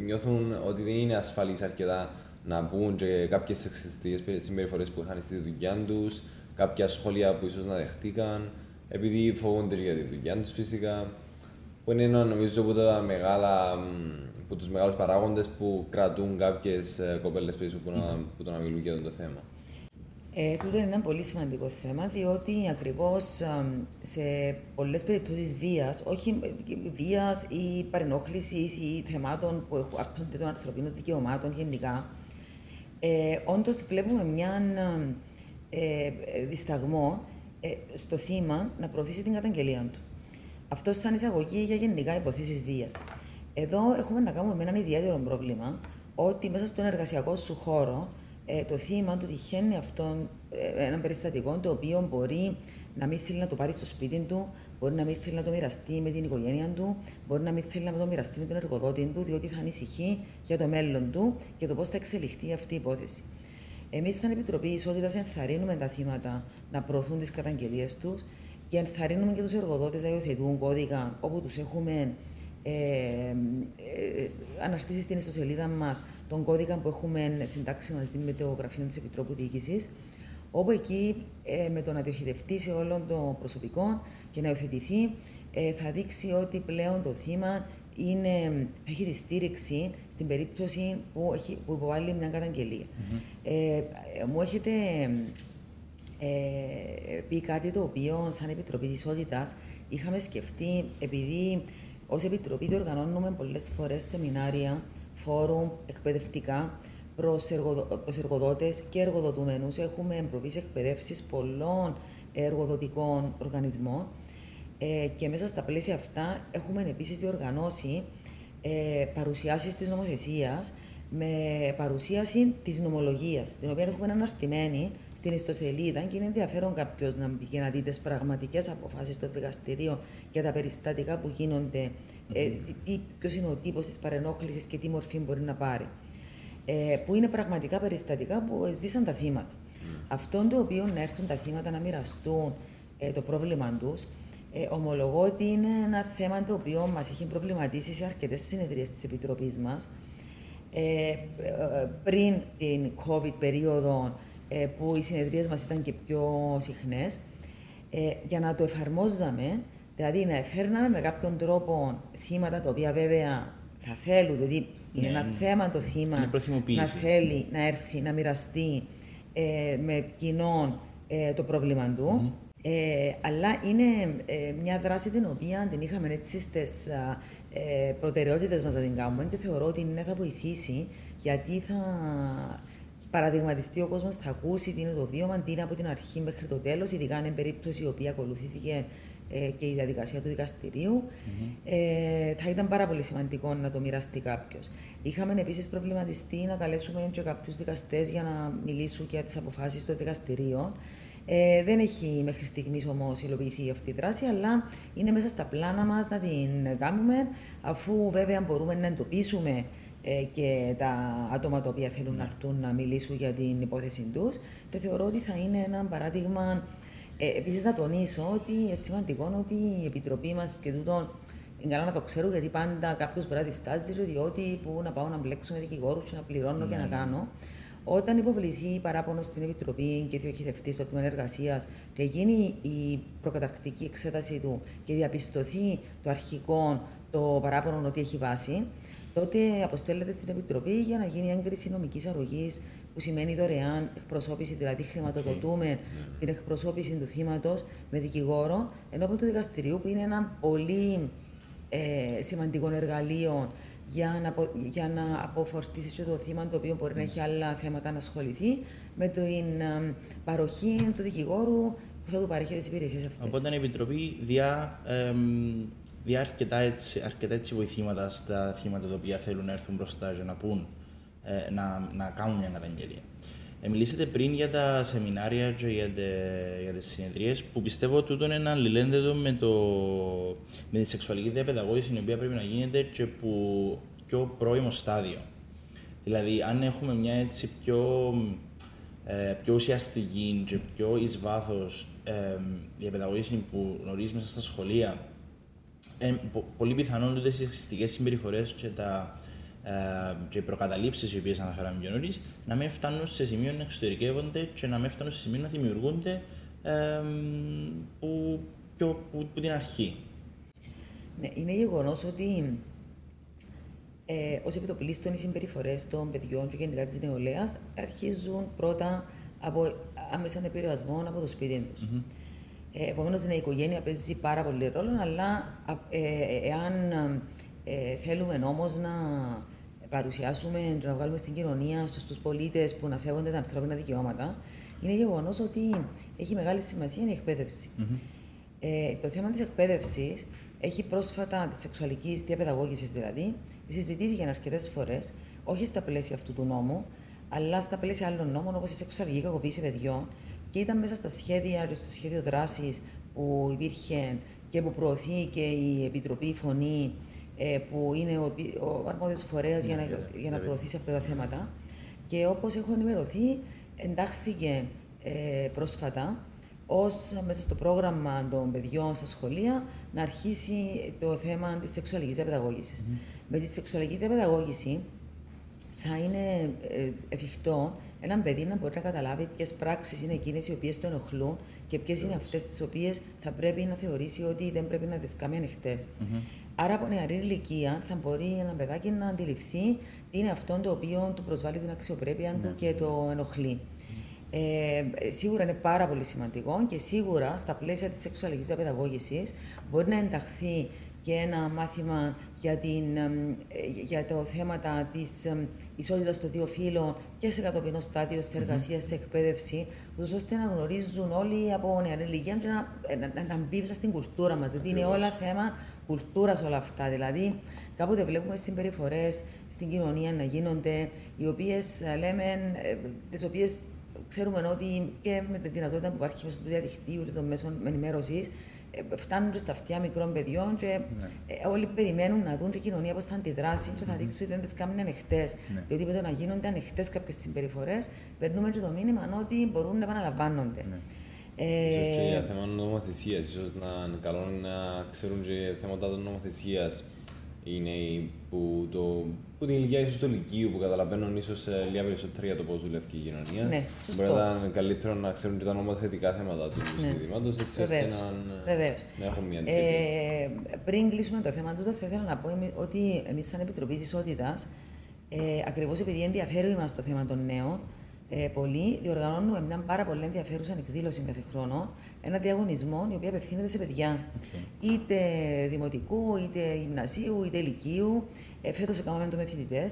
νιώθουν ότι δεν είναι ασφαλείς αρκετά να πούν και κάποιες σεξιστικές συμπεριφορές που είχαν στη δουλειά τους, κάποια σχόλια που ίσως να δεχτήκαν, επειδή φοβούνται για τη δουλειά τους φυσικά. Που είναι ένα νομίζω από τα μεγάλα, από τους μεγάλους παράγοντες που κρατούν κάποιες ε, κοπέλες πίσω που, να, που το να μιλούν για το θέμα. Ε, τούτο είναι ένα πολύ σημαντικό θέμα, διότι ακριβώς σε πολλές περιπτώσεις βίας, όχι βίας ή παρενόχλησης ή θεμάτων που άπτονται των ανθρωπίνων δικαιωμάτων γενικά, ε, όντως βλέπουμε μια ε, δισταγμό ε, στο θύμα να προωθήσει την καταγγελία του. Αυτό σαν εισαγωγή για γενικά υποθέσεις βίας. Εδώ έχουμε να κάνουμε με έναν ιδιαίτερο πρόβλημα, ότι μέσα στον εργασιακό σου χώρο ε, το θύμα του τυχαίνει αυτόν ε, ένα περιστατικό το οποίο μπορεί να μην θέλει να το πάρει στο σπίτι του, μπορεί να μην θέλει να το μοιραστεί με την οικογένεια του, μπορεί να μην θέλει να το μοιραστεί με τον εργοδότη του, διότι θα ανησυχεί για το μέλλον του και το πώς θα εξελιχθεί αυτή η υπόθεση. Εμείς, σαν Επιτροπή Ισότητας, ενθαρρύνουμε τα θύματα να προωθούν τις καταγγελίες τους και ενθαρρύνουμε και τους εργοδότες να υιοθετούν κώδικα όπου τους έχουμε ε, ε, αναρτήσει στην ιστοσελίδα μας τον κώδικα που έχουμε συντάξει μαζί με το Γραφείο της Επιτρόπου Διοίκησης, όπου εκεί ε, με το να διοχετευτεί σε όλο το προσωπικό και να υιοθετηθεί, ε, θα δείξει ότι πλέον το θύμα είναι, έχει τη στήριξη στην περίπτωση που, έχει, που υποβάλλει μια καταγγελία. Ε, μου έχετε ε, πει κάτι το οποίο, σαν Επιτροπή της Ισότητας, είχαμε σκεφτεί, επειδή ως Επιτροπή διοργανώνουμε πολλές φορές σεμινάρια, φόρουμ, εκπαιδευτικά, προς, εργοδο, εργοδότες και εργοδοτούμενους. Έχουμε προβεί εκπαιδεύσεις πολλών εργοδοτικών οργανισμών ε, και μέσα στα πλαίσια αυτά έχουμε επίσης διοργανώσει ε, παρουσιάσεις της νομοθεσίας με παρουσίαση της νομολογίας, την οποία έχουμε αναρτημένη στην ιστοσελίδα και είναι ενδιαφέρον κάποιος να μπει και να δει τις πραγματικές αποφάσεις των δικαστηρίων για τα περιστατικά που γίνονται, ε, ποιος είναι ο τύπος της παρενόχλησης και τι μορφή μπορεί να πάρει. Ε, που είναι πραγματικά περιστατικά που ζήσαν τα θύματα. Mm. Αυτό το οποίο να έρθουν τα θύματα να μοιραστούν ε, το πρόβλημα τους, ε, ομολογώ ότι είναι ένα θέμα το οποίο μας έχει προβληματίσει σε αρκετές συνεδρίες της Επιτροπής μας. Ε, ε, πριν την COVID περίοδο ε, που οι συνεδρίες μας ήταν και πιο συχνές, ε, για να το εφαρμόζαμε, δηλαδή να εφέρναμε με κάποιον τρόπο θύματα τα οποία βέβαια θα θέλουν, δηλαδή είναι ναι, ένα ναι. θέμα το θύμα να θέλει να έρθει, να μοιραστεί ε, με κοινόν το πρόβλημα του. αλλά είναι μια δράση την οποία την είχαμε έτσι στις ε, προτεραιότητες μας να την κάνουμε και θεωρώ ότι ναι, θα βοηθήσει γιατί θα παραδειγματιστεί ο κόσμος, θα ακούσει τι είναι το βίωμα, τι είναι από την αρχή μέχρι το τέλος, ειδικά αν είναι περίπτωση η οποία ακολουθήθηκε ε, και η διαδικασία του δικαστηριου Ε, θα ήταν πάρα πολύ σημαντικό να το μοιραστεί κάποιος. Είχαμε επίσης προβληματιστεί να καλέσουμε και κάποιους δικαστές για να μιλήσουν για τις αποφάσεις των δικαστηρίων. Ε, δεν έχει μέχρι στιγμής όμως υλοποιηθεί αυτή η δράση, αλλά είναι μέσα στα πλάνα μας να την κάνουμε, αφού βέβαια μπορούμε να εντοπίσουμε ε, και τα άτομα τα οποία θέλουν να έρθουν να μιλήσουν για την υπόθεση τους. Και θεωρώ ότι θα είναι ένα παράδειγμα. Ε, Επίσης, να τονίσω ότι είναι σημαντικό ότι η Επιτροπή μας και τούτο είναι καλά να το ξέρω, γιατί πάντα κάποιος μπορεί να διστάζει, διότι που να πάω να μπλέξω με δικηγόρους και να πληρώνω και να κάνω. Όταν υποβληθεί παράπονος στην Επιτροπή και διοχετευτεί στο τμήμα εργασίας και γίνει η προκαταρκτική εξέταση του και διαπιστωθεί το αρχικό το παράπονο ότι έχει βάση, τότε αποστέλλεται στην Επιτροπή για να γίνει έγκριση νομικής αρρωγής, που σημαίνει δωρεάν εκπροσώπηση, δηλαδή χρηματοδοτούμε την εκπροσώπηση του θύματος με δικηγόρο ενώπιον του δικαστηρίου, που είναι ένα πολύ ε, σημαντικό εργαλείο για να, απο- για να αποφορτήσεις και το θύμα το οποίο μπορεί να έχει άλλα θέματα να ασχοληθεί με την ε, παροχή του δικηγόρου που θα του παρέχει τις υπηρεσίες αυτές. Οπότε η Επιτροπή διά, εμ, διά αρκετά, έτσι, αρκετά έτσι βοηθήματα στα θύματα τα οποία θέλουν να έρθουν μπροστά και να πούν, ε, να, να κάνουν μια καταγγελία. Ε, μιλήσατε πριν για τα σεμινάρια και για, τε, για τις συνεδρίες που πιστεύω ότι τούτο είναι ένα αλληλένδετο με, το, με τη σεξουαλική διαπαιδαγώγηση η οποία πρέπει να γίνεται και που πιο πρώιμο στάδιο. Δηλαδή, αν έχουμε μια έτσι πιο, ε, πιο ουσιαστική και πιο εις βάθος ε, διαπαιδαγώγηση που γνωρίζεις μέσα στα σχολεία, ε, πο- πολύ πιθανόν τούτες οι σεξιστικές συμπεριφορές και, τα, ε, και οι προκαταλήψεις οι οποίες αναφέραμε πιο νωρίς, να μην φτάνουν σε σημείο να εξωτερικεύονται και να μην φτάνουν σε σημείο να δημιουργούνται ε, που, πιο, που, που την αρχή. Ναι, είναι γεγονός ότι ε, ως επιτοπλίστων οι συμπεριφορές των παιδιών και γενικά της νεολαίας αρχίζουν πρώτα από άμεσα επηρεασμό από το σπίτι τους. Ε, Επομένως, η οικογένεια παίζει πάρα πολύ ρόλο, αλλά α, ε, ε, εάν ε, θέλουμε όμως να παρουσιάσουμε, να βγάλουμε στην κοινωνία στους πολίτες που να σέβονται τα ανθρώπινα δικαιώματα, είναι γεγονός ότι έχει μεγάλη σημασία η εκπαίδευση. Ε, το θέμα της εκπαίδευσης έχει πρόσφατα τη σεξουαλική διαπαιδαγώγησης δηλαδή, συζητήθηκε αρκετές φορές, όχι στα πλαίσια αυτού του νόμου, αλλά στα πλαίσια άλλων νόμων όπως η σεξουαλική κακοποίηση παιδιών και ήταν μέσα στα σχέδια και στο σχέδιο δράσης που υπήρχε και που προωθεί και η Επιτροπή Φωνή, ε, που είναι ο, επι- ο αρμόδιος φορέας για, να, για να προωθήσει αυτά τα θέματα. Και όπως έχω ενημερωθεί, εντάχθηκε ε, πρόσφατα ως μέσα στο πρόγραμμα των παιδιών στα σχολεία να αρχίσει το θέμα της σεξουαλικής διαπαιδαγώγησης. Με τη σεξουαλική διαπαιδαγώγηση θα είναι ε, εφικτό έναν παιδί να μπορεί να καταλάβει ποιες πράξεις είναι εκείνες οι οποίες το ενοχλούν και ποιες είναι αυτές τις οποίες θα πρέπει να θεωρήσει ότι δεν πρέπει να τις κάνει ανοιχτές. Άρα, από νεαρή ηλικία θα μπορεί ένα παιδάκι να αντιληφθεί τι είναι αυτό το οποίο του προσβάλλει την αξιοπρέπεια του και το ενοχλεί. Ε, σίγουρα είναι πάρα πολύ σημαντικό και σίγουρα στα πλαίσια της σεξουαλικής διαπαιδαγώγησης μπορεί να ενταχθεί και ένα μάθημα για, την, εμ, ε, για το θέματα της εμ, ισότητας των δύο φύλων και σε κατοπινό στάδιο της εργασίας, της εκπαίδευσης, ούτως ώστε να γνωρίζουν όλοι από νεαρή ηλικία και να, ε, να, να, να μπει μέσα στην κουλτούρα μας, γιατί είναι όλα θέμα κουλτούρας όλα αυτά. Δηλαδή, κάποτε βλέπουμε συμπεριφορές στην κοινωνία να γίνονται, οι οποίες ε, λέμε, ε, τις οποίες ξέρουμε ότι και με τη δυνατότητα που υπάρχει μέσω του διαδικτύου και των μέσων ενημέρωσης, φτάνουν και στα αυτιά μικρών παιδιών και ε, όλοι περιμένουν να δουν την κοινωνία πώς θα αντιδράσει και θα δείξει ότι δεν τις κάνουν ανοιχτές. Ναι. Διότι με το να γίνονται ανοιχτές κάποιες συμπεριφορές, περνούμε και το μήνυμα ότι μπορούν να επαναλαμβάνονται. Ε, Ίσως και για θέμα νομοθεσίας, ίσως να είναι καλό να ξέρουν και θέματα των νομοθεσίας οι νέοι που, το, που την ηλικία ίσως του λυκείου που καταλαβαίνουν ίσως ε, λίγα περισσότερο για το πώς δουλεύει η κοινωνία. Ναι, σωστό. Μπορεί να είναι καλύτερο να ξέρουν και τα νομοθετικά θέματα του Ναι. ζητήματος, έτσι ώστε Βεβαίως. να, Βεβαίως. να έχουν μια αντίληψη. Ε, πριν κλείσουμε το θέμα του, θα ήθελα να πω εμεί- ότι εμείς, σαν Επιτροπή τη Ισότητα, ε, ακριβώς επειδή ενδιαφέρει μα το θέμα των νέων, ε, πολύ, διοργανώνουμε μια πάρα πολύ ενδιαφέρουσα εκδήλωση κάθε χρόνο, ένα διαγωνισμό, η οποία απευθύνεται σε παιδιά. Είτε δημοτικού, είτε γυμνασίου, είτε ηλικίου. Ε, Φέτος έκαναμε το με φοιτητέ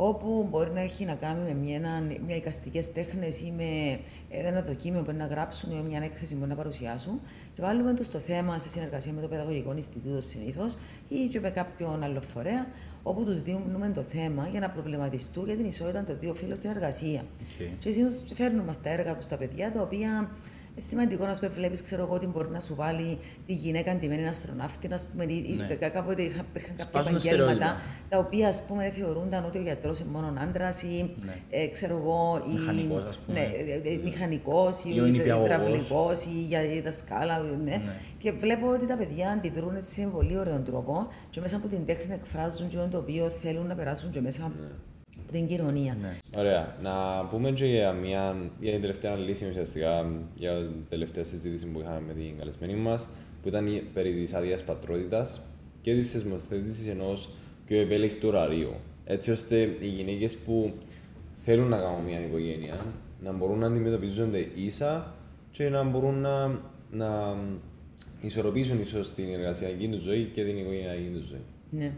όπου μπορεί να έχει να κάνει με μια, ένα- μια εικαστικές τέχνες ή με ένα δοκίμιο που μπορεί να γράψουν ή με μια έκθεση που μπορεί να παρουσιάσουν. Και βάλουμε του το θέμα σε συνεργασία με το Παιδαγωγικό Ινστιτούτο συνήθως ή και με κάποιον άλλο φορέα, όπου τους δίνουμε το θέμα για να προβληματιστούν για την ισότητα των δύο φύλων στην εργασία. Οκ. Και συνήθως φέρνουμε στα έργα τους τα παιδιά, τα οποία είναι σημαντικό να σου πει, βλέπεις, ξέρω εγώ, ότι μπορεί να σου βάλει τη γυναίκα αντιμένη αστροναύτη, να πούμε, ή- ή Ναι. κάποτε είχα- υπήρχαν κάποια Σπάζουν επαγγέλματα στερεότυπα. τα οποία ας πούμε θεωρούνταν ότι ο γιατρός είναι μόνο άντρας ή Ναι. ε, ξέρω εγώ. ή- Μηχανικός, ας πούμε. Ναι, ε, ε, μηχανικός Ή ο νηπιαγωγός. υδραυλικός ή για η δασκάλα. Ναι. Ναι. Και βλέπω ότι τα παιδιά αντιδρούν έτσι με πολύ ωραίο τρόπο και μέσα από την τέχνη εκφράζουν και το οποίο θέλουν να περάσουν και μέσα από την κοινωνία. Ναι. Ωραία. Να πούμε και για, μια, για την τελευταία λύση ουσιαστικά για την τελευταία συζήτηση που είχαμε με την καλεσμένη μας, που ήταν η- περί της άδειας πατρότητας και της θεσμοθέτησης ενός πιο ευέλικτου ωραρίου. Έτσι ώστε οι γυναίκες που θέλουν να κάνουν μια οικογένεια να μπορούν να αντιμετωπίζονται ίσα και να μπορούν να, να ισορροπήσουν ίσως την εργασιακή τους ζωή και την οικογενειακή τους ζωή. Ναι.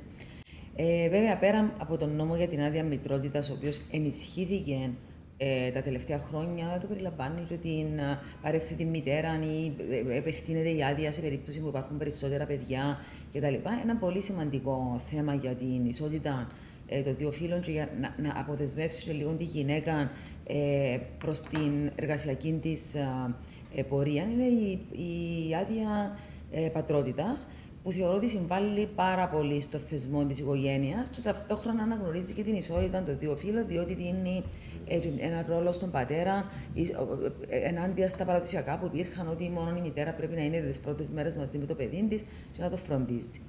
Ε, βέβαια, πέρα από τον νόμο για την άδεια μητρότητας, ο οποίος ενισχύθηκε ε, τα τελευταία χρόνια, το περιλαμβάνει και την ε, παρεύθυνη μητέρα ή ε, επεκτείνεται η άδεια σε περίπτωση που υπάρχουν περισσότερα παιδιά κτλ. Ένα πολύ σημαντικό θέμα για την ισότητα ε, των δύο φύλων και για να, να αποδεσμεύσει και λίγο τη γυναίκα ε, προς την εργασιακή της ε, πορεία είναι η, η άδεια ε, πατρότητας που θεωρώ ότι συμβάλλει πάρα πολύ στο θεσμό της οικογένειας και ταυτόχρονα αναγνωρίζει και την ισότητα των δύο φύλων, διότι δίνει ε, ένα ρόλο στον πατέρα ε, ε, ενάντια στα παραδοσιακά που υπήρχαν ότι μόνο η μητέρα πρέπει να είναι τις πρώτες μέρες μαζί με το παιδί της και να το φροντίζει.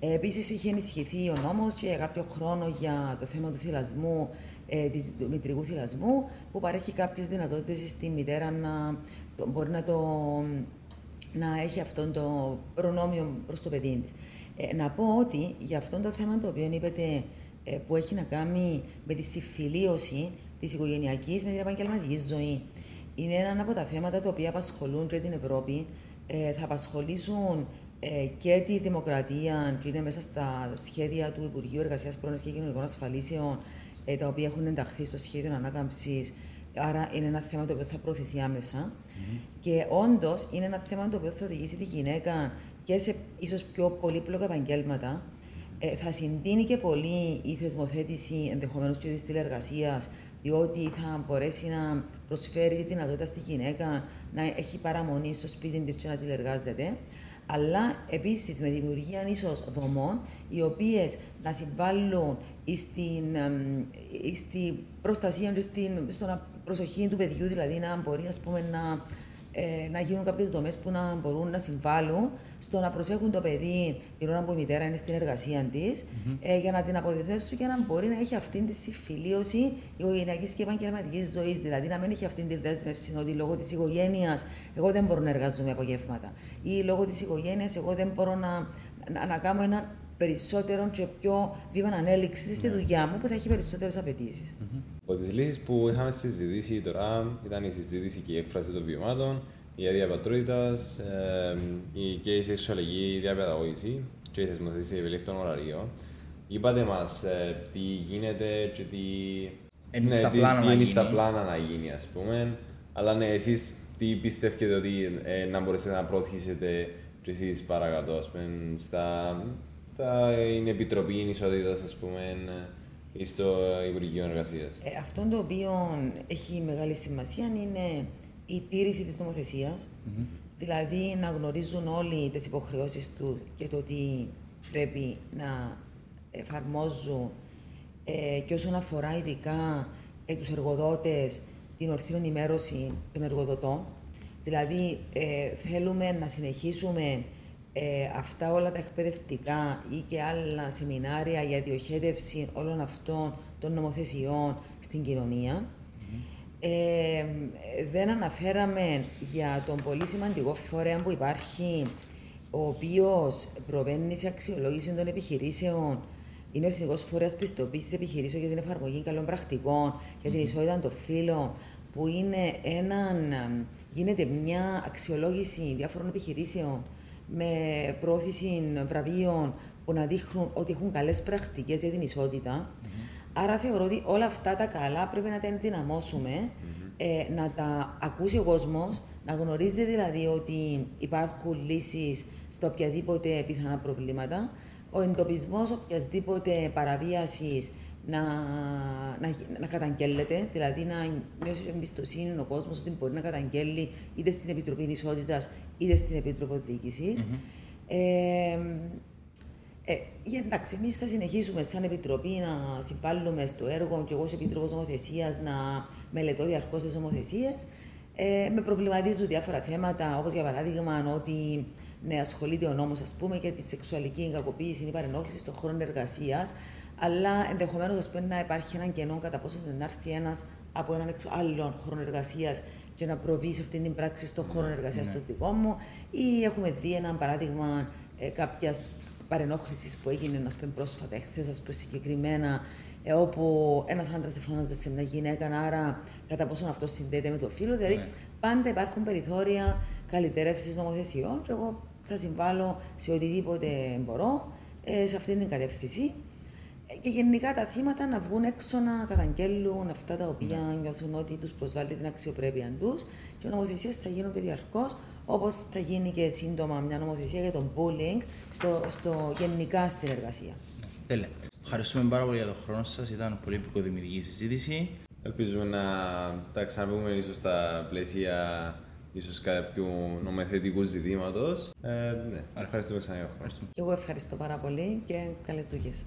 Ε, Επίσης, είχε ενισχυθεί ο νόμος για κάποιο χρόνο για το θέμα του θυλασμού, ε, της, του μητρικού θυλασμού, που παρέχει κάποιες δυνατότητες στη μητέρα να το- μπορεί να το να έχει αυτό το προνόμιο προς το παιδί της. Ε, να πω ότι για αυτό το θέμα το οποίο είπατε ε, που έχει να κάνει με τη συμφιλίωση της οικογενειακής με την επαγγελματική ζωή, είναι ένα από τα θέματα τα οποία απασχολούν και την Ευρώπη. Ε, θα απασχολήσουν ε, και τη δημοκρατία, που είναι μέσα στα σχέδια του Υπουργείου Εργασίας, Πρόνοιας και Κοινωνικών Ασφαλίσεων, ε, τα οποία έχουν ενταχθεί στο σχέδιο ανάκαμψης. Άρα είναι ένα θέμα το οποίο θα προωθηθεί άμεσα. Και όντως είναι ένα θέμα το οποίο θα οδηγήσει τη γυναίκα και σε ίσως πιο πολύπλοκα επαγγέλματα. Ε, θα συντείνει και πολύ η θεσμοθέτηση ενδεχομένως και τη τηλεεργασίας, διότι θα μπορέσει να προσφέρει τη δυνατότητα στη γυναίκα να έχει παραμονή στο σπίτι της και να τηλεργάζεται. Αλλά επίσης με δημιουργία ίσως δομών, οι οποίες να συμβάλλουν στην, εμ, στη προστασία και στην στον προσοχή του παιδιού, δηλαδή να μπορεί ας πούμε, να, ε, να γίνουν κάποιες δομές που να μπορούν να συμβάλλουν στο να προσέχουν το παιδί την ώρα που η μητέρα είναι στην εργασία της, ε, για να την αποδεσμεύσουν και να μπορεί να έχει αυτή τη συμφιλίωση οικογενειακής και επαγγελματικής ζωής. Δηλαδή να μην έχει αυτή τη δέσμευση ότι λόγω της οικογένειας εγώ δεν μπορώ να εργάζομαι απογεύματα ή λόγω της οικογένειας εγώ δεν μπορώ να, να, να κάνω ένα περισσότερο και πιο βήμα ανέλυξης στη δουλειά μου που θα έχει περισσότερες απαιτήσεις. Από τι λύσει που είχαμε συζητήσει τώρα ήταν η συζήτηση και η έκφραση των βιωμάτων, η άδεια πατρότητας, η και η σεξουαλική διαπαιδαγώγηση και η θεσμοθέτηση ευελίκτων ωραρίων. Είπατε μας τι γίνεται και τι. Είναι στα τι- πλάνα τι να είναι γίνει. στα πλάνα να γίνει, ας πούμε. Αλλά ναι, εσείς τι πιστεύετε ότι ε, να μπορέσετε να προωθήσετε και εσείς παρακάτω, ας πούμε, στα, στα in Επιτροπή Ισότητα, α πούμε, ή στο Υπουργείο Εργασία. Ε, αυτό το οποίο έχει μεγάλη σημασία είναι η τήρηση της νομοθεσιας Δηλαδή να γνωρίζουν όλοι τις υποχρεώσεις του και το τι πρέπει να εφαρμόζουν ε, και όσον αφορά ειδικά ε, τους εργοδότες την ορθή ενημέρωση των εργοδοτών. Δηλαδή ε, θέλουμε να συνεχίσουμε ε, αυτά όλα τα εκπαιδευτικά ή και άλλα σεμινάρια για διοχέτευση όλων αυτών των νομοθεσιών στην κοινωνία. Ε, δεν αναφέραμε για τον πολύ σημαντικό φορέα που υπάρχει, ο οποίος προβαίνει σε αξιολόγηση των επιχειρήσεων. Είναι ο Εθνικός Φορέας Πιστοποίησης Επιχειρήσεων για την εφαρμογή καλών πρακτικών, για την ισότητα των φύλων, που είναι έναν, γίνεται μια αξιολόγηση διάφορων επιχειρήσεων με πρόθεση βραβείων που να δείχνουν ότι έχουν καλές πρακτικές για την ισότητα. Άρα θεωρώ ότι όλα αυτά τα καλά πρέπει να τα ενδυναμώσουμε, ε, να τα ακούσει ο κόσμος, να γνωρίζει δηλαδή ότι υπάρχουν λύσεις στα οποιαδήποτε πιθανά προβλήματα, ο εντοπισμός οποιασδήποτε παραβίασης να, να, να καταγγέλλεται, δηλαδή να νιώσεις εμπιστοσύνη ο κόσμος ότι μπορεί να καταγγέλει είτε στην Επιτροπή Ισότητας είτε στην Επίτροπο Διοίκησης. Ε, Ε, για, εντάξει, εμείς θα συνεχίσουμε σαν Επιτροπή να συμβάλλουμε στο έργο και εγώ ως Επίτροπος Νομοθεσίας να μελετώ διαρκώς τις νομοθεσίες. Ε, με προβληματίζουν διάφορα θέματα, όπως για παράδειγμα ότι ναι, ασχολείται ο νόμος, ας πούμε, για τη σεξουαλική κακοποίηση ή παρενόχληση στον χώρο εργασίας, αλλά ενδεχομένως να υπάρχει ένα κενό κατά πόσο να έρθει ένας από έναν άλλο χώρο εργασίας και να προβεί σε αυτή την πράξη στον χώρο ναι, εργασίας ναι. του δικό μου. Ή έχουμε δει ένα παράδειγμα ε, κάποιας παρενόχλησης που έγινε να πούμε, πρόσφατα, εχθές, ας πούμε, συγκεκριμένα, ε, όπου ένας άντρας εφώναζε σε μια γυναίκα, άρα κατά πόσο αυτό συνδέεται με το φίλο. Δηλαδή, ναι. πάντα υπάρχουν περιθώρια καλυτέρευση νομοθεσιών και εγώ θα συμβάλλω σε οτιδήποτε μπορώ ε, σε αυτή την κατεύθυνση. Ε, και γενικά τα θύματα να βγουν έξω να καταγγέλουν αυτά τα οποία ναι. νιώθουν ότι τους προσβάλλει την αξιοπρέπεια τους και οι νομοθεσίε θα γίνονται διαρκώς, όπως θα γίνει και σύντομα μια νομοθεσία για τον bullying στο, στο γενικά στην εργασία. Τέλεια. Ευχαριστούμε πάρα πολύ για τον χρόνο σας. Ήταν πολύ επικοδημητική συζήτηση. Ελπίζουμε να τα ξαναπούμε ίσως στα πλαίσια ίσως κάποιου νομοθετικού ζητήματος. Ε, ναι, ευχαριστούμε ξανά για Και εγώ ευχαριστώ πάρα πολύ και καλές δουλειές.